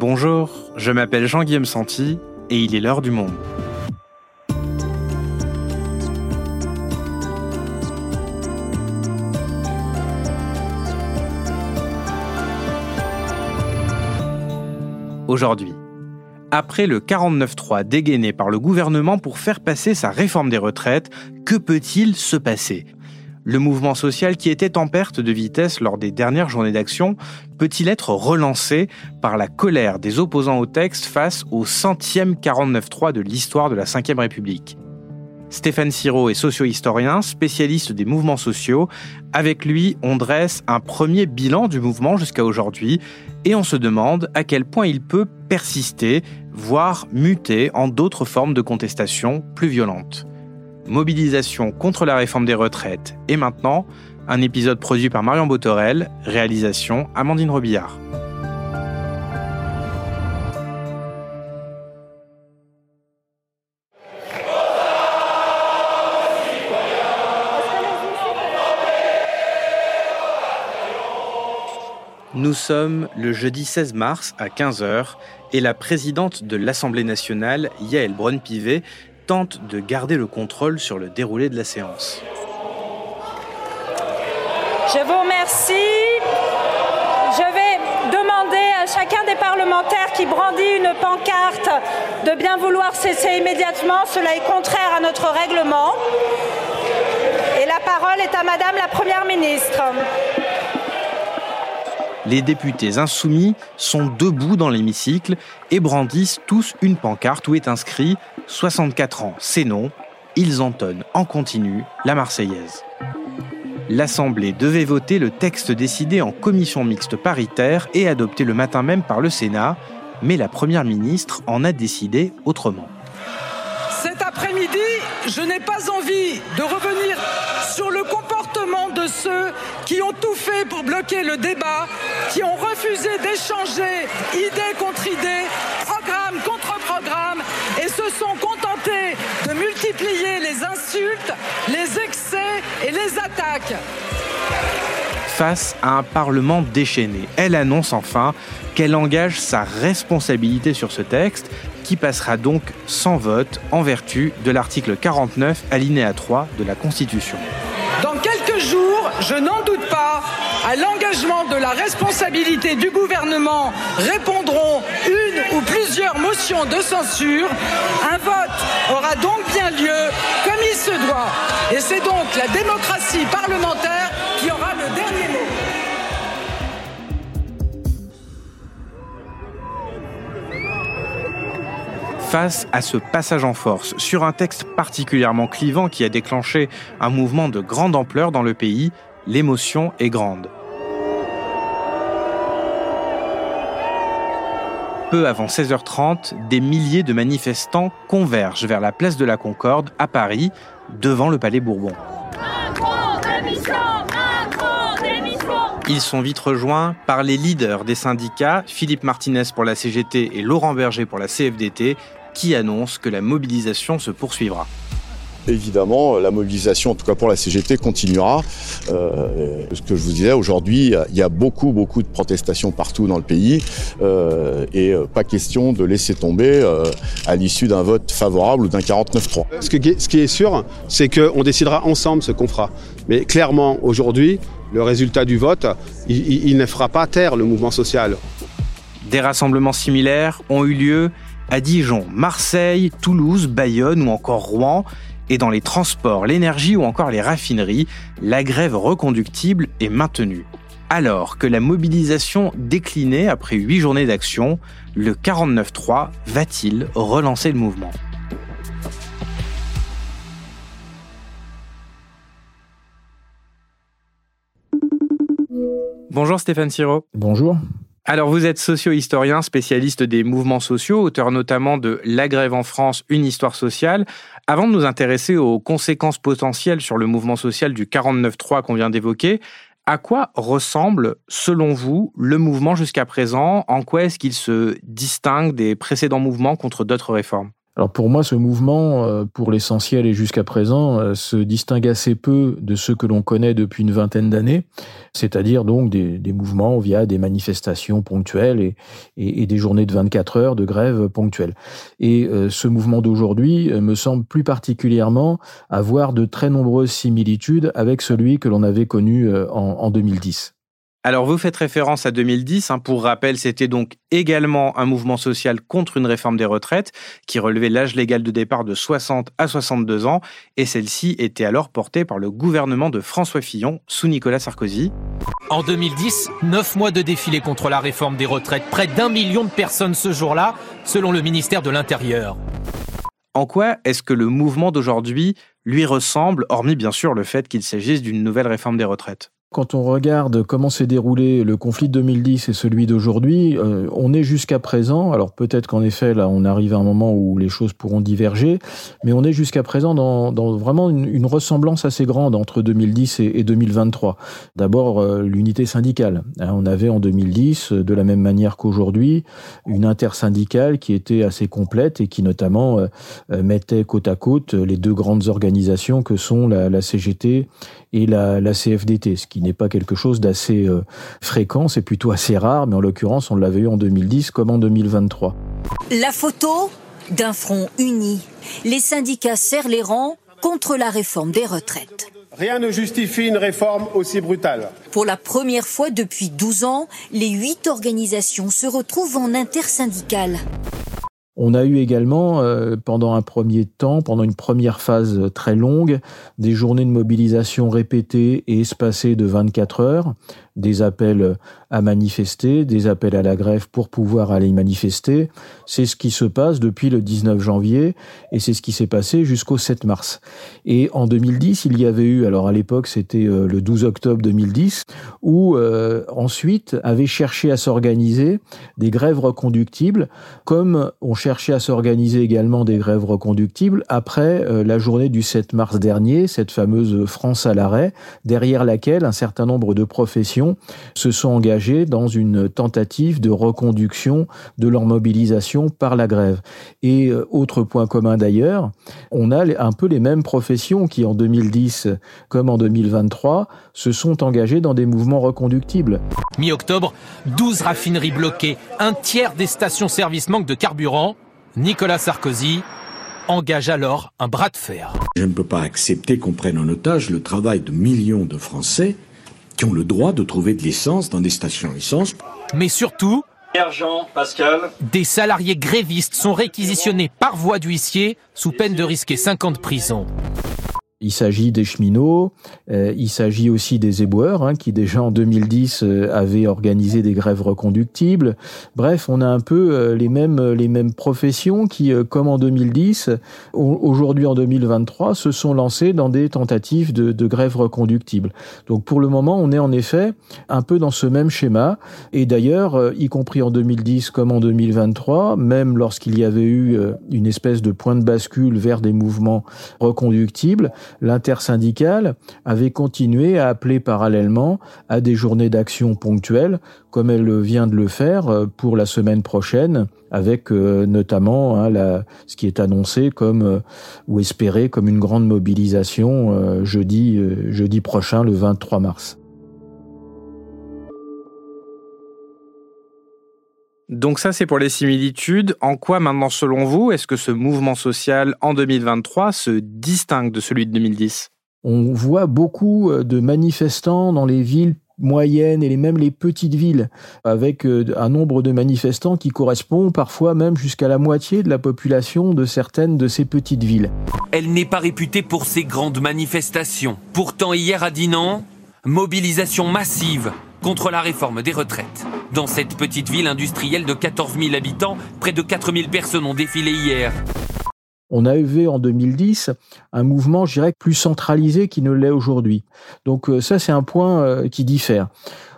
Bonjour, je m'appelle Jean-Guillaume Santi et il est l'heure du monde. Aujourd'hui, après le 49-3 dégainé par le gouvernement pour faire passer sa réforme des retraites, que peut-il se passer? Le mouvement social qui était en perte de vitesse lors des dernières journées d'action peut-il être relancé par la colère des opposants au texte face au centième 49-3 de l'histoire de la Ve République? Stéphane Siro est socio-historien, spécialiste des mouvements sociaux. Avec lui, on dresse un premier bilan du mouvement jusqu'à aujourd'hui et on se demande à quel point il peut persister, voire muter en d'autres formes de contestation plus violentes mobilisation contre la réforme des retraites et maintenant, un épisode produit par Marion Botorel, réalisation Amandine Robillard. Nous sommes le jeudi 16 mars à 15h et la présidente de l'Assemblée nationale, Yael Braun-Pivet, tente de garder le contrôle sur le déroulé de la séance. Je vous remercie. Je vais demander à chacun des parlementaires qui brandit une pancarte de bien vouloir cesser immédiatement. Cela est contraire à notre règlement. Et la parole est à Madame la Première ministre. Les députés insoumis sont debout dans l'hémicycle et brandissent tous une pancarte où est inscrit 64 ans, c'est non. Ils entonnent en continu la Marseillaise. L'Assemblée devait voter le texte décidé en commission mixte paritaire et adopté le matin même par le Sénat, mais la Première ministre en a décidé autrement. Cet après-midi, je n'ai pas envie de revenir sur le comportement de ceux qui ont tout fait pour bloquer le débat, qui ont refusé d'échanger idée contre idée, programme contre programme, se sont contentés de multiplier les insultes, les excès et les attaques. Face à un Parlement déchaîné, elle annonce enfin qu'elle engage sa responsabilité sur ce texte qui passera donc sans vote en vertu de l'article 49 alinéa 3 de la Constitution. Dans quelques jours, je n'en doute pas, à l'engagement de la responsabilité du gouvernement répondront plusieurs motions de censure. Un vote aura donc bien lieu comme il se doit. Et c'est donc la démocratie parlementaire qui aura le dernier mot. Face à ce passage en force sur un texte particulièrement clivant qui a déclenché un mouvement de grande ampleur dans le pays, l'émotion est grande. Peu avant 16h30, des milliers de manifestants convergent vers la place de la Concorde à Paris, devant le Palais Bourbon. Ils sont vite rejoints par les leaders des syndicats, Philippe Martinez pour la CGT et Laurent Berger pour la CFDT, qui annonce que la mobilisation se poursuivra. Évidemment, la mobilisation, en tout cas pour la CGT, continuera. Euh, ce que je vous disais, aujourd'hui, il y a beaucoup, beaucoup de protestations partout dans le pays euh, et euh, pas question de laisser tomber euh, à l'issue d'un vote favorable ou d'un 49-3. Ce, ce, qui est sûr, c'est qu'on décidera ensemble ce qu'on fera. Mais clairement, aujourd'hui, le résultat du vote, il, il ne fera pas taire le mouvement social. Des rassemblements similaires ont eu lieu à Dijon, Marseille, Toulouse, Bayonne ou encore Rouen. Et dans les transports, l'énergie ou encore les raffineries, la grève reconductible est maintenue. Alors que la mobilisation déclinait après huit journées d'action, le 49-3 va-t-il relancer le mouvement? Bonjour Stéphane Siro. Bonjour. Alors vous êtes socio-historien, spécialiste des mouvements sociaux, auteur notamment de La grève en France, une histoire sociale. Avant de nous intéresser aux conséquences potentielles sur le mouvement social du 49-3 qu'on vient d'évoquer, à quoi ressemble, selon vous, le mouvement jusqu'à présent? En quoi est-ce qu'il se distingue des précédents mouvements contre d'autres réformes? Alors pour moi, ce mouvement, euh, pour l'essentiel et jusqu'à présent, euh, se distingue assez peu de ceux que l'on connaît depuis une vingtaine d'années, c'est-à-dire donc des, mouvements via des manifestations ponctuelles et, des journées de 24 heures de grève ponctuelles. Et euh, ce mouvement d'aujourd'hui me semble plus particulièrement avoir de très nombreuses similitudes avec celui que l'on avait connu en, en 2010. Alors vous faites référence à 2010, hein, pour rappel c'était donc également un mouvement social contre une réforme des retraites qui relevait l'âge légal de départ de 60 à 62 ans et celle-ci était alors portée par le gouvernement de François Fillon sous Nicolas Sarkozy. En 2010, neuf mois de défilé contre la réforme des retraites, près d'un million de personnes ce jour-là, selon le ministère de l'Intérieur. En quoi est-ce que le mouvement d'aujourd'hui lui ressemble, hormis bien sûr le fait qu'il s'agisse d'une nouvelle réforme des retraites? Quand on regarde comment s'est déroulé le conflit de 2010 et celui d'aujourd'hui, euh, on est jusqu'à présent, alors peut-être qu'en effet là on arrive à un moment où les choses pourront diverger, mais on est jusqu'à présent dans, vraiment une, ressemblance assez grande entre 2010 et, et 2023. D'abord euh, l'unité syndicale. Hein, on avait en 2010, de la même manière qu'aujourd'hui, une intersyndicale qui était assez complète et qui notamment euh, mettait côte à côte les deux grandes organisations que sont la, CGT et la, CFDT, n'est pas quelque chose d'assez euh, fréquent, c'est plutôt assez rare, mais en l'occurrence, on l'avait eu en 2010 comme en 2023. La photo d'un front uni. Les syndicats serrent les rangs contre la réforme des retraites. Rien ne justifie une réforme aussi brutale. Pour la première fois depuis 12 ans, les huit organisations se retrouvent en intersyndicale. On a eu également, euh, pendant un premier temps, pendant une première phase très longue, des journées de mobilisation répétées et espacées de 24 heures, des appels à manifester, des appels à la grève pour pouvoir aller manifester. C'est ce qui se passe depuis le 19 janvier et c'est ce qui s'est passé jusqu'au 7 mars. Et en 2010, il y avait eu, alors à l'époque c'était euh, le 12 octobre 2010, où euh, ensuite avait cherché à s'organiser des grèves reconductibles, comme on cherchait à s'organiser également des grèves reconductibles après euh, la journée du 7 mars dernier, cette fameuse France à l'arrêt, derrière laquelle un certain nombre de professions se sont engagées dans une tentative de reconduction de leur mobilisation par la grève. Et euh, autre point commun d'ailleurs, on a un peu les mêmes professions qui en 2010 comme en 2023 se sont engagées dans des mouvements reconductibles. Mi-octobre, 12 raffineries bloquées, un tiers des stations-service manque de carburant. Nicolas Sarkozy engage alors un bras de fer. Je ne peux pas accepter qu'on prenne en otage le travail de millions de Français qui ont le droit de trouver de l'essence dans des stations essence. Mais surtout, Jean, Pascal. des salariés grévistes sont réquisitionnés par voie d'huissier sous peine de risquer 5 ans de prison. Il s'agit des cheminots, euh, il s'agit aussi des éboueurs, hein, qui déjà en 2010 euh, avaient organisé des grèves reconductibles. Bref, on a un peu euh, les mêmes les mêmes professions qui, comme en 2010, aujourd'hui en 2023, se sont lancées dans des tentatives de, de grève reconductible. Donc pour le moment, on est en effet un peu dans ce même schéma. Et d'ailleurs, y compris en 2010 comme en 2023, même lorsqu'il y avait eu une espèce de point de bascule vers des mouvements reconductibles, l'intersyndicale avait continué à appeler parallèlement à des journées d'action ponctuelles, comme elle vient de le faire euh, pour la semaine prochaine, avec euh, notamment hein, ce qui est annoncé comme euh, ou espéré comme une grande mobilisation jeudi, jeudi prochain, le 23 mars. Donc ça, c'est pour les similitudes. En quoi maintenant, selon vous, est-ce que ce mouvement social en 2023 se distingue de celui de 2010 On voit beaucoup de manifestants dans les villes moyennes et les, même les petites villes, avec euh, un nombre de manifestants qui correspond parfois même jusqu'à la moitié de la population de certaines de ces petites villes. Elle n'est pas réputée pour ses grandes manifestations. Pourtant, hier à Dinan, mobilisation massive contre la réforme des retraites. Dans cette petite ville industrielle de 14 000 habitants, près de 4 000 personnes ont défilé hier. On a eu en 2010 un mouvement, je dirais, plus centralisé qui ne l'est aujourd'hui. Donc ça, c'est un point qui diffère.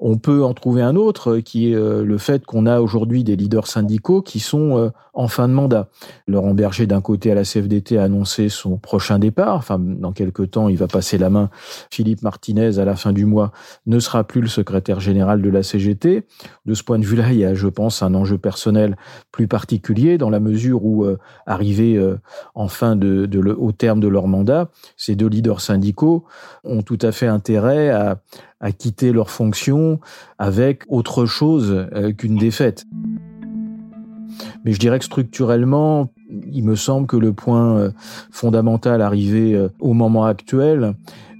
On peut en trouver un autre qui est le fait qu'on a aujourd'hui des leaders syndicaux qui sont en fin de mandat. Laurent Berger, d'un côté, à la CFDT, a annoncé son prochain départ. Enfin, dans quelques temps, il va passer la main. Philippe Martinez, à la fin du mois, ne sera plus le secrétaire général de la CGT. De ce point de vue-là, il y a, je pense, un enjeu personnel plus particulier dans la mesure où, euh, arrivé euh, en fin de au terme de leur mandat, ces deux leaders syndicaux ont tout à fait intérêt à, à quitter leurs fonctions avec autre chose euh, qu'une défaite. Mais je dirais que structurellement, il me semble que le point euh, fondamental arrivé euh, au moment actuel,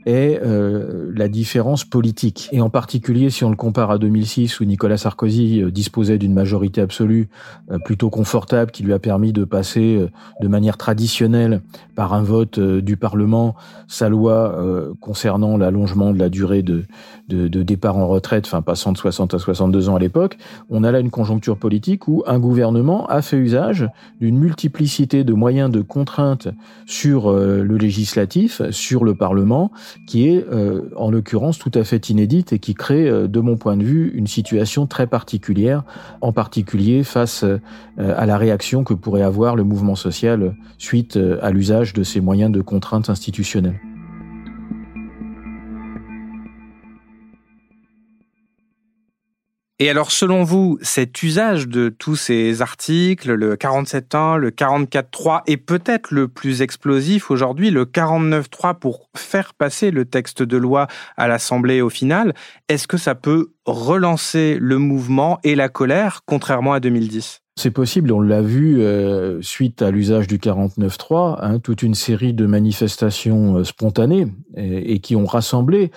est euh, la différence politique. Et en particulier, si on le compare à 2006, où Nicolas Sarkozy euh, disposait d'une majorité absolue euh, plutôt confortable, qui lui a permis de passer de manière traditionnelle par un vote du Parlement sa loi concernant l'allongement de la durée de, de, de, départ en retraite, enfin passant de 60 à 62 ans à l'époque, on a là une conjoncture politique où un gouvernement a fait usage d'une multiplicité de moyens de contrainte sur le législatif, sur le Parlement, qui est euh, en l'occurrence tout à fait inédite et qui crée, euh, de mon point de vue, une situation très particulière, en particulier face euh, à la réaction que pourrait avoir le mouvement social suite à l'usage de ces moyens de contrainte institutionnelle. Et alors, selon vous, cet usage de tous ces articles, le 47.1, le 44.3 et peut-être le plus explosif aujourd'hui, le 49.3 pour faire passer le texte de loi à l'Assemblée au final, est-ce que ça peut relancer le mouvement et la colère, contrairement à 2010 c'est possible, on l'a vu euh, suite à l'usage du 49.3, hein, toute une série de manifestations euh, spontanées et, qui ont rassemblé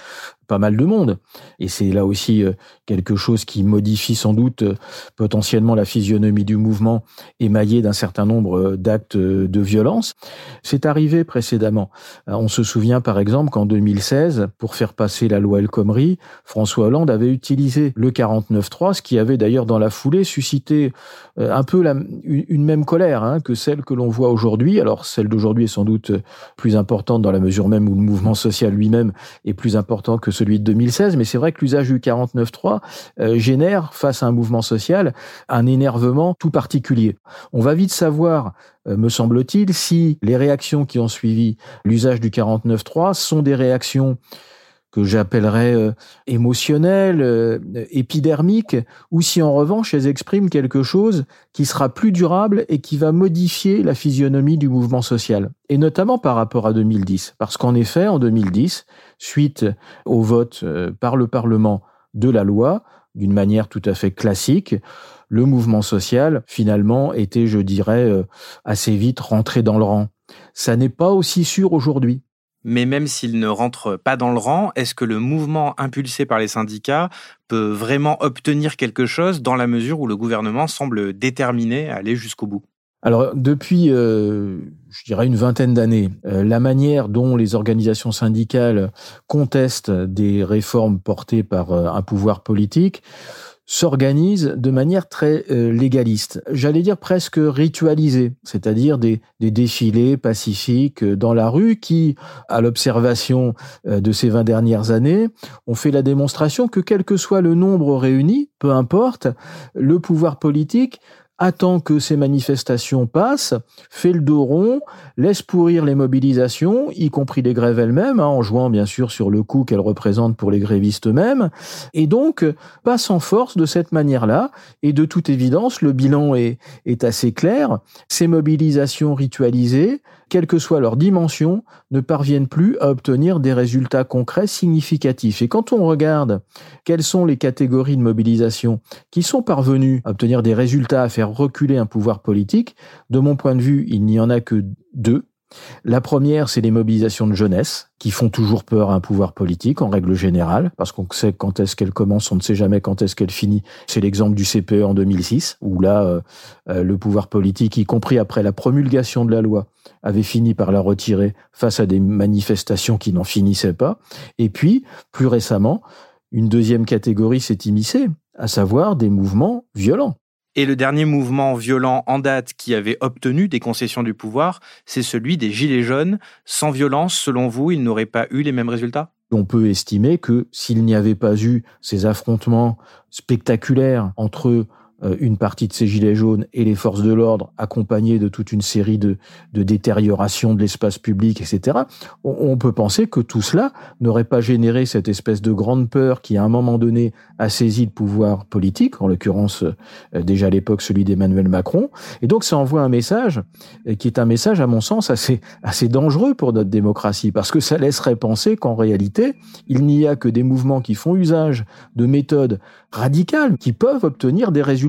pas mal de monde. Et c'est là aussi euh, quelque chose qui modifie sans doute euh, potentiellement la physionomie du mouvement émaillé d'un certain nombre euh, d'actes de violence. C'est arrivé précédemment. On se souvient par exemple qu'en 2016, pour faire passer la loi El Khomri, François Hollande avait utilisé le 49.3, ce qui avait d'ailleurs dans la foulée suscité un peu une même colère hein, que celle que l'on voit aujourd'hui. Alors celle d'aujourd'hui est sans doute plus importante dans la mesure même où le mouvement social lui-même est plus important que celui de 2016, mais c'est vrai que l'usage du 49.3 euh, génère, face à un mouvement social, un énervement tout particulier. On va vite savoir, euh, me semble-t-il, si les réactions qui ont suivi l'usage du 49.3 sont des réactions que j'appellerais euh, émotionnelles, euh, épidermiques, ou si en revanche elles expriment quelque chose qui sera plus durable et qui va modifier la physionomie du mouvement social, et notamment par rapport à 2010. Parce qu'en effet, en 2010, suite au vote euh, par le Parlement de la loi, d'une manière tout à fait classique, le mouvement social, finalement, était, je dirais, assez vite rentré dans le rang. Ça n'est pas aussi sûr aujourd'hui mais même s'il ne rentre pas dans le rang, est-ce que le mouvement impulsé par les syndicats peut vraiment obtenir quelque chose dans la mesure où le gouvernement semble déterminé à aller jusqu'au bout? Alors depuis, euh, je dirais une vingtaine d'années, euh, la manière dont les organisations syndicales contestent des réformes portées par euh, un pouvoir politique s'organise de manière très euh, légaliste, j'allais dire presque ritualisée, c'est-à-dire des, des, défilés pacifiques euh, dans la rue qui, à l'observation euh, de ces 20 dernières années, ont fait la démonstration que quel que soit le nombre réuni, peu importe, le pouvoir politique attend que ces manifestations passent, fait le dos rond, laisse pourrir les mobilisations, y compris les grèves elles-mêmes, hein, en jouant bien sûr sur le coût qu'elles représentent pour les grévistes eux-mêmes, et donc passe en force de cette manière-là, et de toute évidence, le bilan est, est assez clair, ces mobilisations ritualisées, quelle que soit leur dimension, ne parviennent plus à obtenir des résultats concrets significatifs. Et quand on regarde quelles sont les catégories de mobilisation qui sont parvenues à obtenir des résultats, à faire reculer un pouvoir politique, de mon point de vue, il n'y en a que deux. La première, c'est les mobilisations de jeunesse, qui font toujours peur à un pouvoir politique, en règle générale, parce qu'on sait quand est-ce qu'elle commence, on ne sait jamais quand est-ce qu'elle finit. C'est l'exemple du CPE en 2006, où là, euh, euh, le pouvoir politique, y compris après la promulgation de la loi, avait fini par la retirer face à des manifestations qui n'en finissaient pas. Et puis, plus récemment, une deuxième catégorie s'est immiscée, à savoir des mouvements violents. Et le dernier mouvement violent en date qui avait obtenu des concessions du pouvoir, c'est celui des Gilets jaunes. Sans violence, selon vous, il n'aurait pas eu les mêmes résultats? On peut estimer que s'il n'y avait pas eu ces affrontements spectaculaires entre une partie de ces gilets jaunes et les forces de l'ordre, accompagnés de toute une série de, de détérioration de l'espace public, etc., on, peut penser que tout cela n'aurait pas généré cette espèce de grande peur qui, à un moment donné, a saisi le pouvoir politique, en l'occurrence euh, déjà à l'époque celui d'Emmanuel Macron. Et donc ça envoie un message euh, qui est un message, à mon sens, assez, assez dangereux pour notre démocratie, parce que ça laisserait penser qu'en réalité, il n'y a que des mouvements qui font usage de méthodes radicales qui peuvent obtenir des résultats.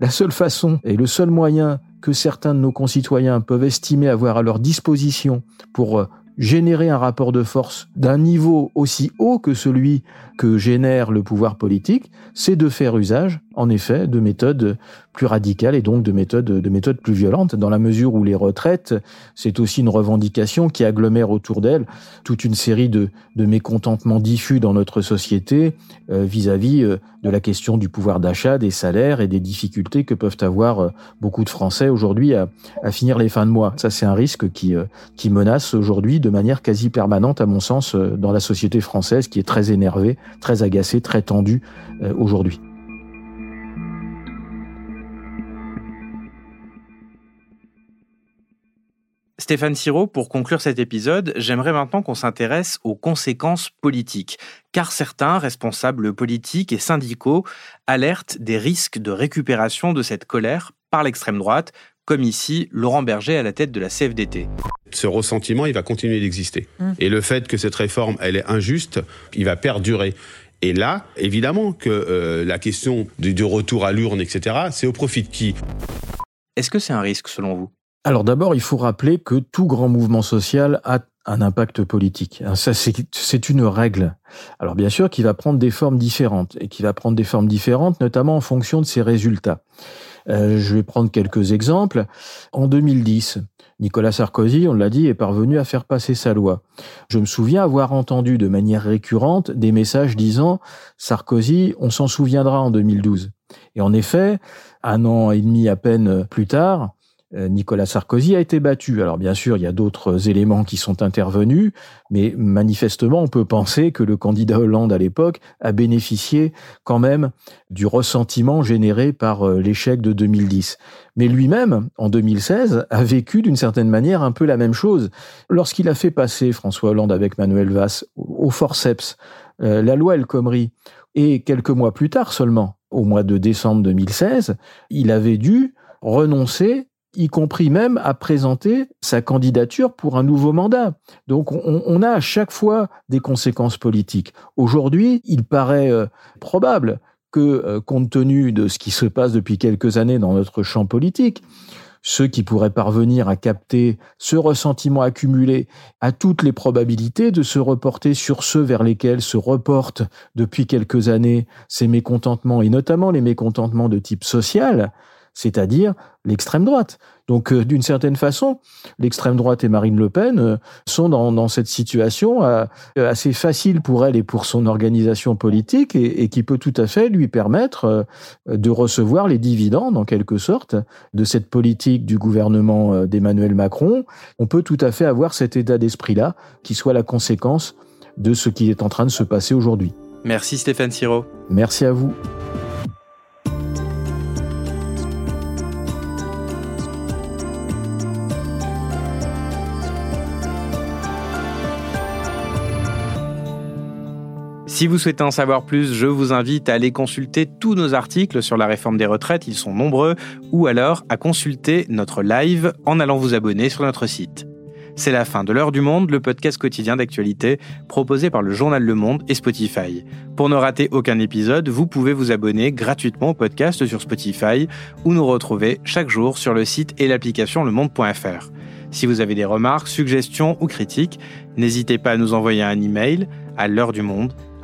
La seule façon et le seul moyen que certains de nos concitoyens peuvent estimer avoir à leur disposition pour euh, générer un rapport de force d'un niveau aussi haut que celui que génère le pouvoir politique, c'est de faire usage, en effet, de méthodes plus radicales et donc de méthodes, de méthodes plus violentes, dans la mesure où les retraites, c'est aussi une revendication qui agglomère autour d'elle toute une série de, de mécontentements diffus dans notre société euh, vis-à-vis -vis, de la question du pouvoir d'achat, des salaires et des difficultés que peuvent avoir euh, beaucoup de Français aujourd'hui à, à, finir les fins de mois. Ça, c'est un risque qui, euh, qui menace aujourd'hui de manière quasi permanente, à mon sens, dans la société française qui est très énervée très agacé, très tendu euh, aujourd'hui. Stéphane Siro, pour conclure cet épisode, j'aimerais maintenant qu'on s'intéresse aux conséquences politiques, car certains responsables politiques et syndicaux alertent des risques de récupération de cette colère par l'extrême droite, comme ici Laurent Berger à la tête de la CFDT. Ce ressentiment, il va continuer d'exister. Mmh. Et le fait que cette réforme, elle est injuste, il va perdurer. Et là, évidemment que euh, la question du, du retour à l'urne, etc., c'est au profit de qui? Est-ce que c'est un risque selon vous? Alors d'abord, il faut rappeler que tout grand mouvement social a un impact politique. Hein, ça, c'est une règle. Alors bien sûr, qui va prendre des formes différentes et qui va prendre des formes différentes, notamment en fonction de ses résultats. Euh, je vais prendre quelques exemples. En 2010, Nicolas Sarkozy, on l'a dit, est parvenu à faire passer sa loi. Je me souviens avoir entendu de manière récurrente des messages disant Sarkozy, on s'en souviendra en 2012. Et en effet, un an et demi à peine plus tard, Nicolas Sarkozy a été battu. Alors bien sûr, il y a d'autres éléments qui sont intervenus, mais manifestement, on peut penser que le candidat Hollande à l'époque a bénéficié quand même du ressentiment généré par euh, l'échec de 2010. Mais lui-même, en 2016, a vécu d'une certaine manière un peu la même chose. Lorsqu'il a fait passer François Hollande avec Manuel Valls au forceps euh, la loi El Khomri, et quelques mois plus tard seulement, au mois de décembre 2016, il avait dû renoncer y compris même à présenter sa candidature pour un nouveau mandat. Donc on, a à chaque fois des conséquences politiques. Aujourd'hui, il paraît euh, probable que, euh, compte tenu de ce qui se passe depuis quelques années dans notre champ politique, ceux qui pourraient parvenir à capter ce ressentiment accumulé a toutes les probabilités de se reporter sur ceux vers lesquels se reportent depuis quelques années ces mécontentements, et notamment les mécontentements de type social, c'est-à-dire l'extrême droite. Donc, euh, d'une certaine façon, l'extrême droite et Marine Le Pen euh, sont dans, cette situation euh, assez facile pour elle et pour son organisation politique et, qui peut tout à fait lui permettre de recevoir les dividendes, en quelque sorte, de cette politique du gouvernement d'Emmanuel Macron. On peut tout à fait avoir cet état d'esprit-là qui soit la conséquence de ce qui est en train de se passer aujourd'hui. Merci Stéphane Siro. Merci à vous. Si vous souhaitez en savoir plus, je vous invite à aller consulter tous nos articles sur la réforme des retraites, ils sont nombreux, ou alors à consulter notre live en allant vous abonner sur notre site. C'est la fin de l'heure du monde, le podcast quotidien d'actualité proposé par le journal Le Monde et Spotify. Pour ne rater aucun épisode, vous pouvez vous abonner gratuitement au podcast sur Spotify ou nous retrouver chaque jour sur le site et l'application lemonde.fr. Si vous avez des remarques, suggestions ou critiques, n'hésitez pas à nous envoyer un email à l'heure du monde